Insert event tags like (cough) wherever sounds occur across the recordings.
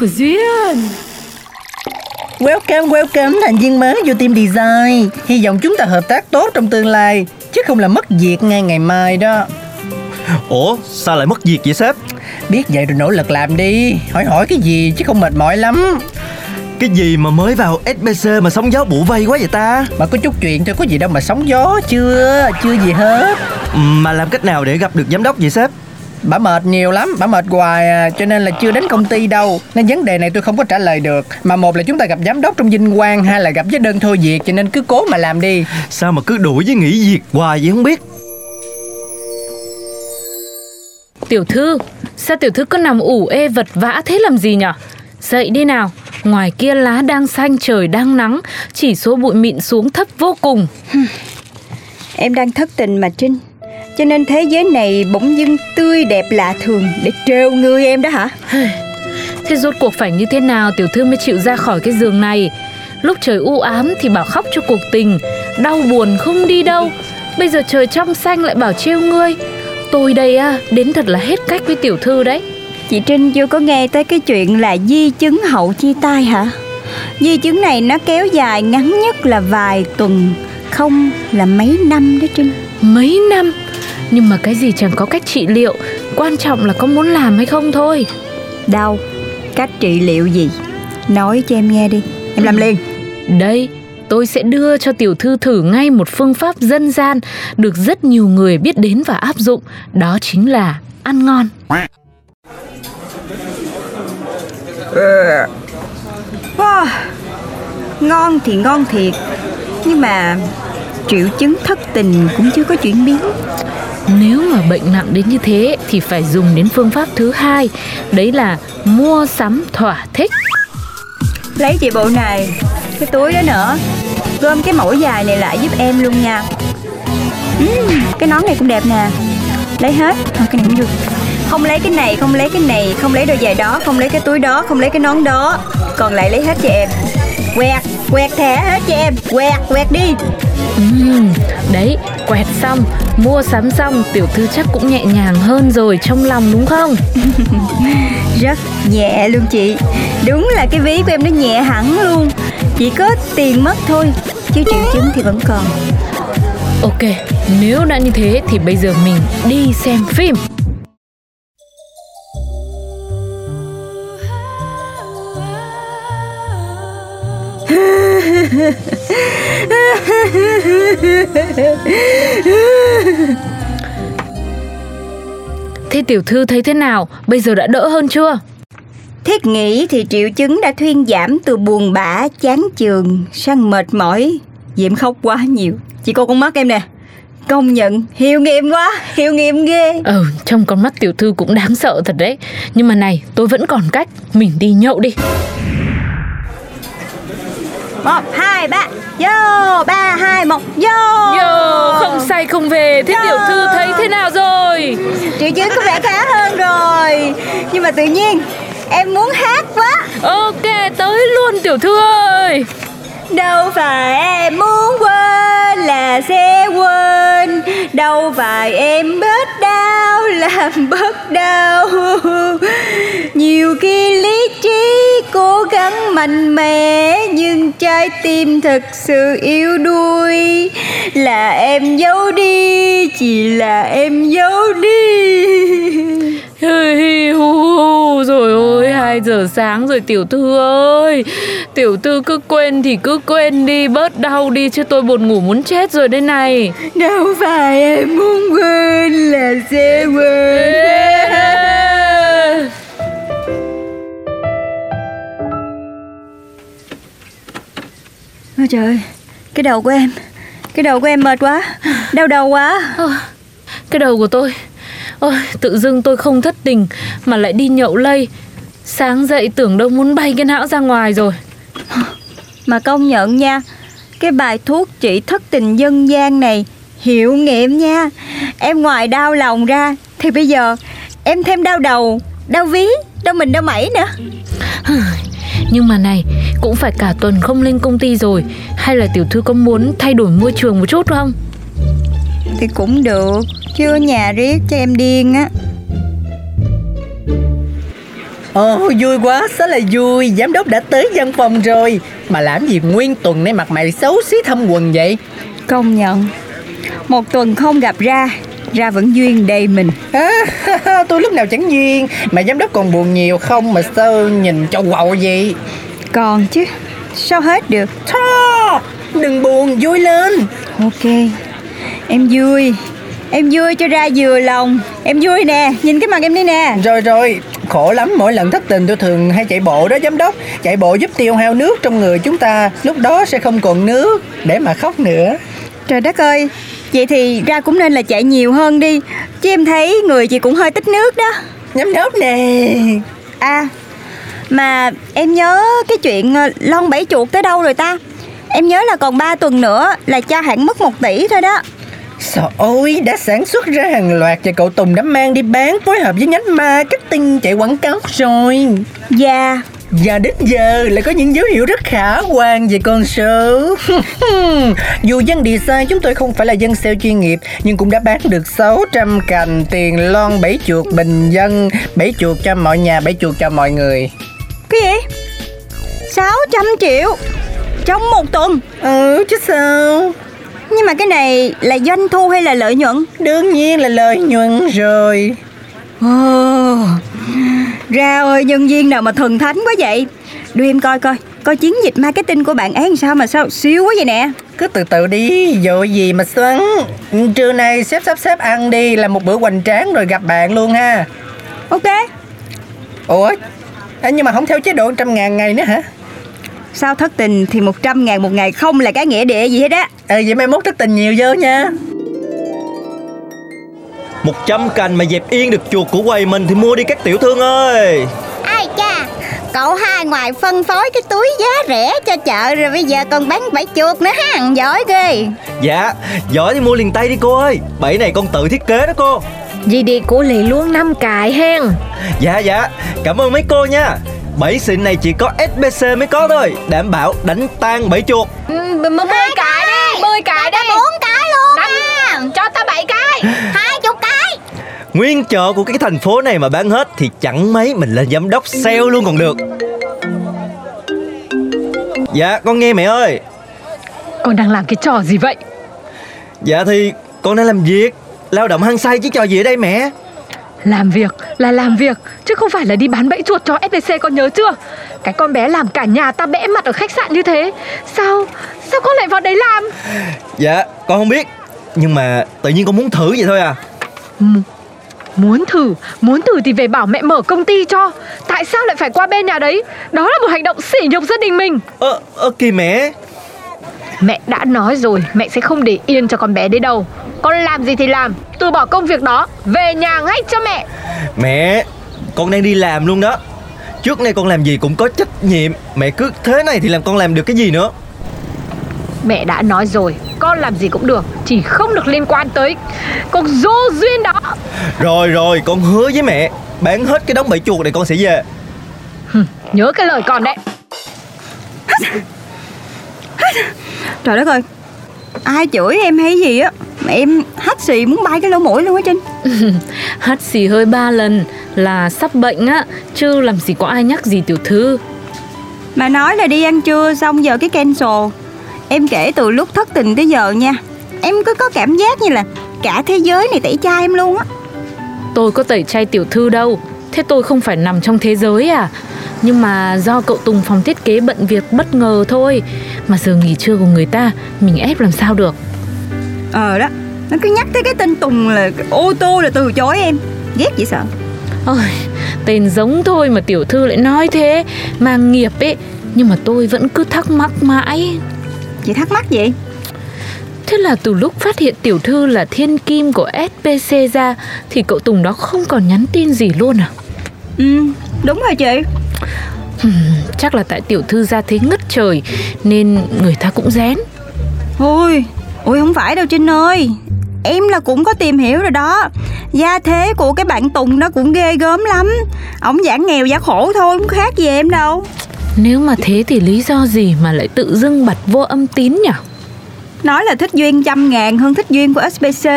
của duyên. Welcome, welcome thành viên mới vô team design. Hy vọng chúng ta hợp tác tốt trong tương lai Chứ không là mất việc ngay ngày mai đó. Ủa sao lại mất việc vậy sếp? Biết vậy rồi nỗ lực làm đi. Hỏi hỏi cái gì chứ không mệt mỏi lắm. Cái gì mà mới vào SBC mà sóng gió bụ vây quá vậy ta? Mà có chút chuyện thôi có gì đâu mà sóng gió Chưa, chưa gì hết. Mà làm cách nào để gặp được giám đốc vậy sếp Bà mệt nhiều lắm, bà mệt hoài à, Cho nên là chưa đến công ty đâu. Nên vấn đề này tôi không có trả lời được. Mà một là chúng ta gặp giám đốc trong vinh quang Hai là gặp với đơn thôi việc Cho nên cứ cố mà làm đi. Sao mà cứ đuổi với nghỉ việc hoài vậy không biết? Tiểu thư Sao tiểu thư cứ nằm ủ ê vật vã thế làm gì nhở? Dậy đi nào Ngoài kia lá đang xanh trời đang nắng Chỉ số bụi mịn xuống thấp vô cùng. Em đang thất tình mà Trinh Cho nên thế giới này bỗng dưng tươi đẹp lạ thường Để trêu người em đó hả? Thế rốt cuộc phải như thế nào tiểu thư mới chịu ra khỏi cái giường này? Lúc trời u ám thì bảo khóc cho cuộc tình Đau buồn không đi đâu. Bây giờ trời trong xanh lại bảo trêu ngươi. Tôi đây à, đến thật là hết cách với tiểu thư đấy. Chị Trinh chưa có nghe tới cái chuyện là di chứng hậu chia tay hả? Di chứng này nó kéo dài ngắn nhất là vài tuần Không là mấy năm đó Trinh. Mấy năm Nhưng mà cái gì chẳng có cách trị liệu Quan trọng là có muốn làm hay không thôi. Đâu Cách trị liệu gì? Nói cho em nghe đi Em làm liền. Đây, tôi sẽ đưa cho tiểu thư thử ngay một phương pháp dân gian được rất nhiều người biết đến và áp dụng, đó chính là ăn ngon. wow. Ngon thì ngon thiệt Nhưng mà Triệu chứng thất tình cũng chưa có chuyển biến Nếu mà bệnh nặng đến như thế thì phải dùng đến phương pháp thứ hai, đấy là mua sắm thỏa thích. Lấy chị bộ này Cái túi đó nữa. Gom cái mẫu dài này lại giúp em luôn nha. Ừm, Cái nón này cũng đẹp nè. Lấy hết Thôi cái này cũng được Không lấy cái này, không lấy cái này Không lấy đôi giày đó, không lấy cái túi đó Không lấy cái nón đó. Còn lại lấy hết cho em. Quẹt, quẹt thẻ hết cho em. Quẹt, quẹt đi. Ừm, đấy, quẹt xong, mua sắm xong, tiểu thư chắc cũng nhẹ nhàng hơn rồi trong lòng đúng không? (laughs) Rất nhẹ luôn chị Đúng là cái ví của em nó nhẹ hẳn luôn Chỉ có tiền mất thôi Chứ triệu chứng thì vẫn còn Ok, nếu đã như thế thì bây giờ mình đi xem phim. Thế tiểu thư thấy thế nào? Bây giờ đã đỡ hơn chưa? Thiết nghĩ thì triệu chứng đã thuyên giảm từ buồn bã, chán chường sang mệt mỏi. Diệm khóc quá nhiều. Chị cô con mắt em nè. Công nhận, hiệu nghiệm quá, hiệu nghiệm ghê. Ừ, trong con mắt tiểu thư cũng đáng sợ thật đấy. Nhưng mà này, tôi vẫn còn cách. Mình đi nhậu đi. Một, hai, ba, vô, ba, hai, một, vô. Yo, không say không về. Thế Yo. tiểu thư thấy thế nào rồi? Triệu chứng có vẻ khá hơn rồi. Nhưng mà tự nhiên, em muốn hát quá. Ok, tới luôn tiểu thư ơi. Đâu phải em muốn quên là sẽ quên Đâu phải em bớt đau làm bớt đau Nhiều khi lý trí cố gắng mạnh mẽ Nhưng trái tim thật sự yếu đuối. Là em giấu đi, chỉ là em giấu đi. Hi hi hu hu rồi ôi 2 giờ sáng rồi tiểu thư ơi. Tiểu thư cứ quên thì cứ quên đi Bớt đau đi chứ tôi buồn ngủ muốn chết rồi đây này. Đâu phải em muốn quên là sẽ quên Ôi trời ơi, cái đầu của em Cái đầu của em mệt quá Đau đầu quá. Cái đầu của tôi Ôi, tự dưng tôi không thất tình Mà lại đi nhậu lây. Sáng dậy tưởng đâu muốn bay cái não ra ngoài rồi. Mà công nhận nha Cái bài thuốc trị thất tình dân gian này Hiệu nghiệm nha. Em ngoài đau lòng ra Thì bây giờ em thêm đau đầu Đau ví, đau mình đau mẩy nữa. Nhưng mà này Cũng phải cả tuần không lên công ty rồi. Hay là tiểu thư có muốn thay đổi môi trường một chút không? Thì cũng được Chứ ở nhà riết cho em điên á. Ồ vui quá, sao là vui. Giám đốc đã tới văn phòng rồi. Mà làm gì nguyên tuần nay mặt mày xấu xí thâm quần vậy? Công nhận Một tuần không gặp ra Ra vẫn duyên đầy mình. À, Tôi lúc nào chẳng duyên. Mà giám đốc còn buồn nhiều không Mà sao nhìn cho quậu vậy Còn chứ? Sao hết được? Thôi, Đừng buồn, vui lên. Ok Em vui. Em vui cho ra vừa lòng. Em vui nè Nhìn cái mặt em đi nè. Rồi rồi, khổ lắm mỗi lần thất tình tôi thường hay chạy bộ đó giám đốc. Chạy bộ giúp tiêu hao nước trong người chúng ta Lúc đó sẽ không còn nước để mà khóc nữa. Trời đất ơi Vậy thì ra cũng nên là chạy nhiều hơn đi. Chứ em thấy người chị cũng hơi tích nước đó. Giám đốc nè. À Mà em nhớ cái chuyện ờ, lon bảy chuột tới đâu rồi ta Em nhớ là còn 3 tuần nữa là cho hãng mất 1 tỷ thôi đó Trời ơi, đã sản xuất ra hàng loạt và cậu Tùng đã mang đi bán phối hợp với nhánh marketing chạy quảng cáo rồi. Dạ Và đến giờ lại có những dấu hiệu rất khả quan về con số. (laughs) Dù dân design chúng tôi không phải là dân sale chuyên nghiệp nhưng cũng đã bán được 600 cành tiền lon bảy chuột bình dân, bảy chuột cho mọi nhà, bảy chuột cho mọi người. Cái gì? 600 triệu Trong một tuần. Ừ chứ sao? Nhưng mà cái này là doanh thu hay là lợi nhuận? Đương nhiên là lợi nhuận rồi. Ồ, ra ơi nhân viên nào mà thần thánh quá vậy? Đưa em coi coi Coi chiến dịch marketing của bạn ấy sao mà sao siêu quá vậy nè? Cứ từ từ đi, dội gì mà xoắn. Trưa nay xếp sắp xếp ăn đi Là một bữa hoành tráng rồi gặp bạn luôn ha. Ok. Ủa à, Nhưng mà không theo chế độ trăm ngàn ngày nữa hả? Sao thất tình thì 100 ngàn một ngày không là cái nghĩa địa gì hết á? Ừ vậy mai mốt thất tình nhiều vô nha. 100 cành mà dẹp yên được chuột của quầy mình thì mua đi các tiểu thương ơi. Ai cha? Cậu hai ngoài phân phối cái túi giá rẻ cho chợ rồi bây giờ còn bán bẫy chuột nữa ha Giỏi ghê. Dạ, giỏi thì mua liền tay đi cô ơi. Bẫy này con tự thiết kế đó cô Dì đi cố lấy luôn năm cái hen. Dạ dạ, cảm ơn mấy cô nha. Bẫy xịn này chỉ có SBC mới có thôi. Đảm bảo đánh tan bẫy chuột. Mười cái đi Mười cái đi. bốn cái luôn Năm, Cho ta bảy cái. (laughs) Hai chục cái. Nguyên chợ của cái thành phố này mà bán hết Thì chẳng mấy mình lên giám đốc sale luôn còn được. Dạ con nghe mẹ ơi. Con đang làm cái trò gì vậy? Dạ thì con đang làm việc Lao động hăng say chứ trò gì ở đây mẹ? Làm việc là làm việc Chứ không phải là đi bán bẫy chuột cho SBC con nhớ chưa? Cái con bé làm cả nhà ta bẽ mặt ở khách sạn như thế Sao Sao con lại vào đấy làm? Dạ con không biết Nhưng mà tự nhiên con muốn thử vậy thôi à. Muốn thử Muốn thử thì về bảo mẹ mở công ty cho. Tại sao lại phải qua bên nhà đấy? Đó là một hành động sỉ nhục gia đình mình. Ơ, ơ kìa mẹ. Mẹ đã nói rồi Mẹ sẽ không để yên cho con bé đấy đâu Con làm gì thì làm. Từ bỏ công việc đó Về nhà ngay cho mẹ. Mẹ Con đang đi làm luôn đó. Trước nay con làm gì cũng có trách nhiệm. Mẹ cứ thế này thì làm con làm được cái gì nữa? Mẹ đã nói rồi Con làm gì cũng được Chỉ không được liên quan tới Con dô duyên đó. Rồi rồi con hứa với mẹ Bán hết cái đống bẫy chuột này con sẽ về. Nhớ cái lời con đấy. Trời đất ơi Ai chửi em hay gì á em hắt xì muốn bay cái lỗ mũi luôn á Trinh. (laughs) Hắt xì hơi ba lần Là sắp bệnh á Chứ làm gì có ai nhắc gì tiểu thư. Mà nói là đi ăn trưa xong giờ cái cancel. Em kể từ lúc thất tình tới giờ nha Em cứ có cảm giác như là Cả thế giới này tẩy chay em luôn á. Tôi có tẩy chay tiểu thư đâu Thế tôi không phải nằm trong thế giới à. Nhưng mà do cậu Tùng phòng thiết kế bận việc bất ngờ thôi Mà giờ nghỉ trưa của người ta Mình ép làm sao được. Ờ đó Nó cứ nhắc tới cái tên Tùng là ô tô là từ chối em. Ghét vậy sợ. Ôi, tên giống thôi mà tiểu thư lại nói thế. Mang nghiệp ấy Nhưng mà tôi vẫn cứ thắc mắc mãi. Chị thắc mắc vậy Thế là từ lúc phát hiện tiểu thư là thiên kim của SPC ra Thì cậu Tùng đó không còn nhắn tin gì luôn à? Ừ đúng rồi chị. Chắc là tại tiểu thư ra thế ngất trời Nên người ta cũng rén. Ôi Ôi không phải đâu Trinh ơi Em là cũng có tìm hiểu rồi đó. Gia thế của cái bạn Tùng nó cũng ghê gớm lắm. Ổng giảng nghèo giả khổ thôi Không khác gì em đâu. Nếu mà thế thì lý do gì mà lại tự dưng bật vô âm tín nhỉ? Nói là thích duyên trăm ngàn hơn thích duyên của SBC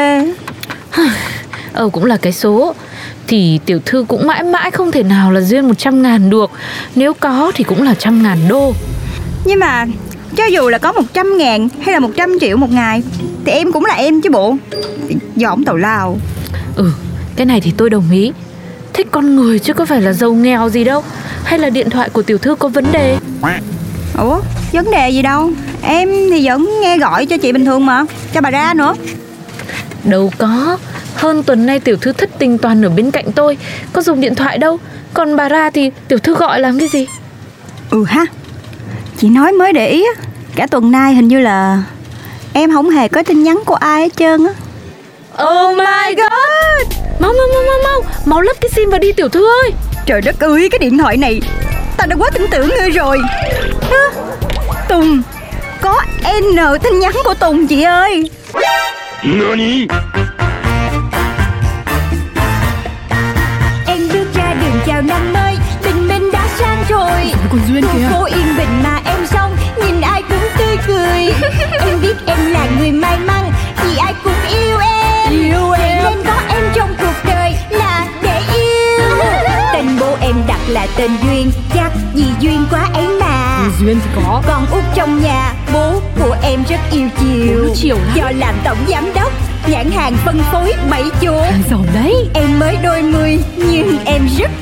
(sighs) Ờ cũng là cái số. Thì tiểu thư cũng mãi mãi không thể nào là duyên 100 ngàn được. Nếu có thì cũng là trăm ngàn đô. Nhưng mà cho dù là có 100 ngàn hay là 100 triệu một ngày Thì em cũng là em chứ bộ. Ổng tàu lao. Ừ cái này thì tôi đồng ý. Thích con người chứ có phải là giàu nghèo gì đâu Hay là điện thoại của tiểu thư có vấn đề? Ủa vấn đề gì đâu. Em thì vẫn nghe gọi cho chị bình thường mà Cho bà ra nữa. Đâu có. Hơn tuần nay tiểu thư thất tình toàn ở bên cạnh tôi Có dùng điện thoại đâu. Còn bà ra thì tiểu thư gọi làm cái gì? Ừ ha Chị nói mới để ý á Cả tuần nay hình như là Em không hề có tin nhắn của ai hết trơn á. Oh my god! Mau mau mau mau mau Mau lắp cái sim vào đi tiểu thư ơi. Trời đất ơi cái điện thoại này Tao đã quá tin tưởng ngươi rồi. Hả? Tùng Có N tin nhắn của Tùng chị ơi. Em bước ra đường chào năm mới Bình minh đã sang rồi. Còn Duyên kìa Phố yên bình mà em xong Nhìn ai cũng tươi cười. (laughs) Em biết em là người may mắn Vì ai cũng yêu em. Yêu em. Nên có em trong cuộc đời là để yêu. (laughs) Tên bố em đặt là tên Duyên Chắc vì duyên quá ấy mà. Duyên thì có. Con út trong nhà Bố của em rất yêu chiều. Chiều lắm. Do làm tổng giám đốc Nhãn hàng phân phối bảy chỗ. Giàu đấy. Em mới đôi mươi nhưng em rất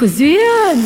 đời